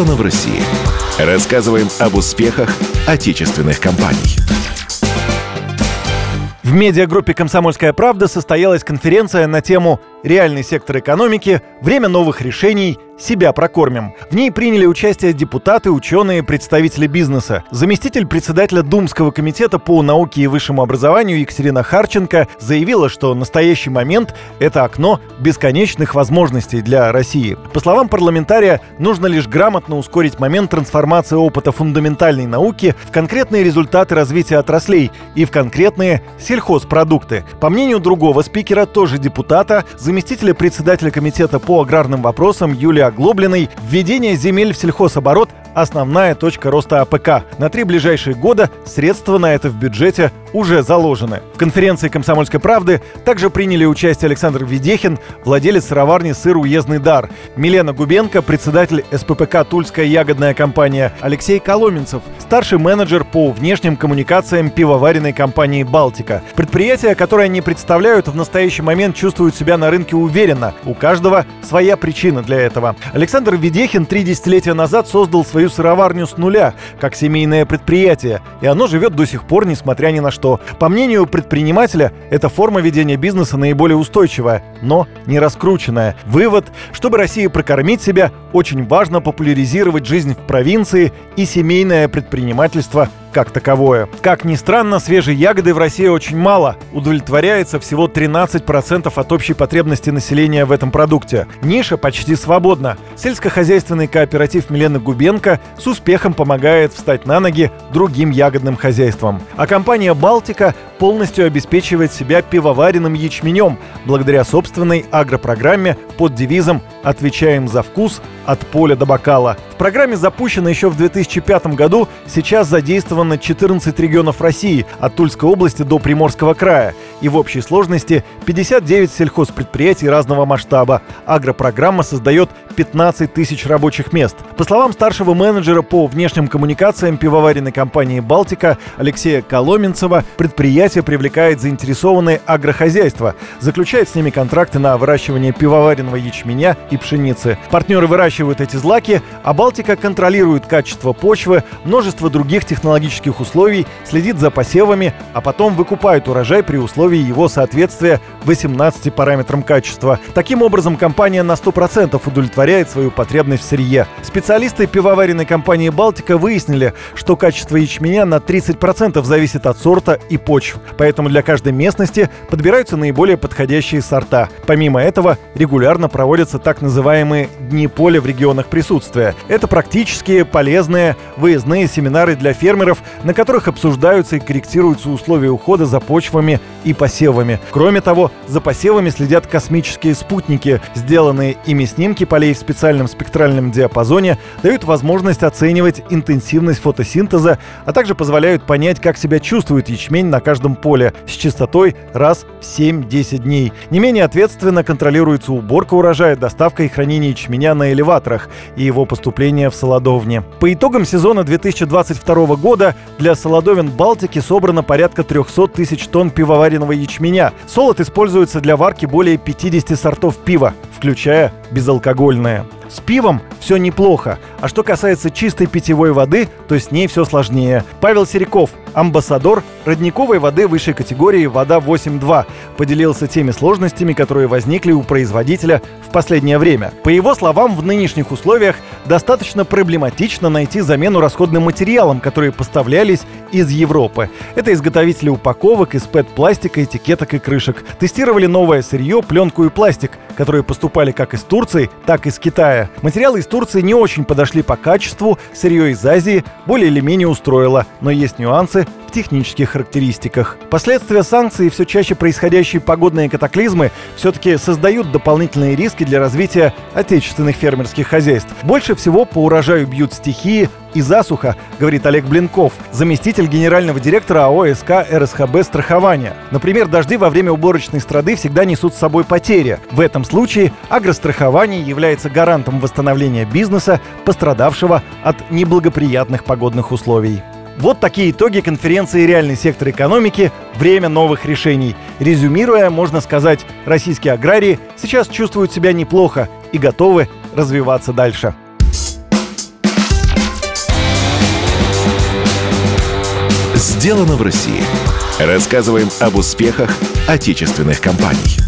сделано в России. Рассказываем об успехах отечественных компаний. В медиагруппе «Комсомольская правда» состоялась конференция на тему «Реальный сектор экономики. Время новых решений себя прокормим. В ней приняли участие депутаты, ученые, представители бизнеса. Заместитель председателя Думского комитета по науке и высшему образованию Екатерина Харченко заявила, что настоящий момент — это окно бесконечных возможностей для России. По словам парламентария, нужно лишь грамотно ускорить момент трансформации опыта фундаментальной науки в конкретные результаты развития отраслей и в конкретные сельхозпродукты. По мнению другого спикера, тоже депутата, заместителя председателя комитета по аграрным вопросам Юлии Оглоблиной введение земель в сельхозоборот основная точка роста АПК. На три ближайшие года средства на это в бюджете уже заложены. В конференции «Комсомольской правды» также приняли участие Александр Ведехин, владелец сыроварни «Сыр Уездный дар», Милена Губенко, председатель СППК «Тульская ягодная компания», Алексей Коломенцев, старший менеджер по внешним коммуникациям пивоваренной компании «Балтика». Предприятия, которые они представляют, в настоящий момент чувствуют себя на рынке уверенно. У каждого своя причина для этого. Александр Ведехин три десятилетия назад создал свою сыроварню с нуля, как семейное предприятие, и оно живет до сих пор, несмотря ни на что. По мнению предпринимателя, эта форма ведения бизнеса наиболее устойчивая, но не раскрученная. Вывод, чтобы России прокормить себя, очень важно популяризировать жизнь в провинции и семейное предпринимательство как таковое. Как ни странно, свежей ягоды в России очень мало. Удовлетворяется всего 13% от общей потребности населения в этом продукте. Ниша почти свободна. Сельскохозяйственный кооператив Милены Губенко с успехом помогает встать на ноги другим ягодным хозяйствам. А компания «Балтика» полностью обеспечивает себя пивоваренным ячменем благодаря собственной агропрограмме под девизом «Отвечаем за вкус от поля до бокала». В программе, запущенной еще в 2005 году, сейчас задействовано 14 регионов России, от Тульской области до Приморского края. И в общей сложности 59 сельхозпредприятий разного масштаба. Агропрограмма создает 15 тысяч рабочих мест. По словам старшего менеджера по внешним коммуникациям пивоваренной компании «Балтика» Алексея Коломенцева, предприятие привлекает заинтересованные агрохозяйства, заключает с ними контракты на выращивание пивоваренного ячменя и пшеницы. Партнеры выращивают эти злаки, а «Балтика» контролирует качество почвы, множество других технологических условий, следит за посевами, а потом выкупает урожай при условии его соответствия 18 параметрам качества. Таким образом, компания на 100% удовлетворяет удовлетворяет свою потребность в сырье. Специалисты пивоваренной компании «Балтика» выяснили, что качество ячменя на 30% зависит от сорта и почв, поэтому для каждой местности подбираются наиболее подходящие сорта. Помимо этого, регулярно проводятся так называемые «дни поля» в регионах присутствия. Это практические, полезные, выездные семинары для фермеров, на которых обсуждаются и корректируются условия ухода за почвами и посевами. Кроме того, за посевами следят космические спутники. Сделанные ими снимки полей в специальном спектральном диапазоне дают возможность оценивать интенсивность фотосинтеза, а также позволяют понять, как себя чувствует ячмень на каждом поле с частотой раз в 7-10 дней. Не менее ответственно контролируется уборка урожая, доставка и хранение ячменя на элеваторах и его поступление в Солодовне. По итогам сезона 2022 года для Солодовин Балтики собрано порядка 300 тысяч тонн пивоваренного ячменя. Солод используется для варки более 50 сортов пива, включая безалкогольное. С пивом все неплохо. А что касается чистой питьевой воды, то с ней все сложнее. Павел Сериков, амбассадор родниковой воды высшей категории «Вода 8.2», поделился теми сложностями, которые возникли у производителя в последнее время. По его словам, в нынешних условиях достаточно проблематично найти замену расходным материалам, которые поставлялись из Европы. Это изготовители упаковок из ПЭТ-пластика, этикеток и крышек. Тестировали новое сырье, пленку и пластик, которые поступали как из Турции, так и из Китая. Материалы из Турции не очень подошли по качеству, сырье из Азии более или менее устроило, но есть нюансы в технических характеристиках. Последствия санкций и все чаще происходящие погодные катаклизмы все-таки создают дополнительные риски для развития отечественных фермерских хозяйств. Больше всего по урожаю бьют стихии, и засуха, говорит Олег Блинков, заместитель генерального директора АО СК РСХБ страхования. Например, дожди во время уборочной страды всегда несут с собой потери. В этом случае агрострахование является гарантом восстановления бизнеса, пострадавшего от неблагоприятных погодных условий. Вот такие итоги конференции «Реальный сектор экономики. Время новых решений». Резюмируя, можно сказать, российские аграрии сейчас чувствуют себя неплохо и готовы развиваться дальше. Сделано в России. Рассказываем об успехах отечественных компаний.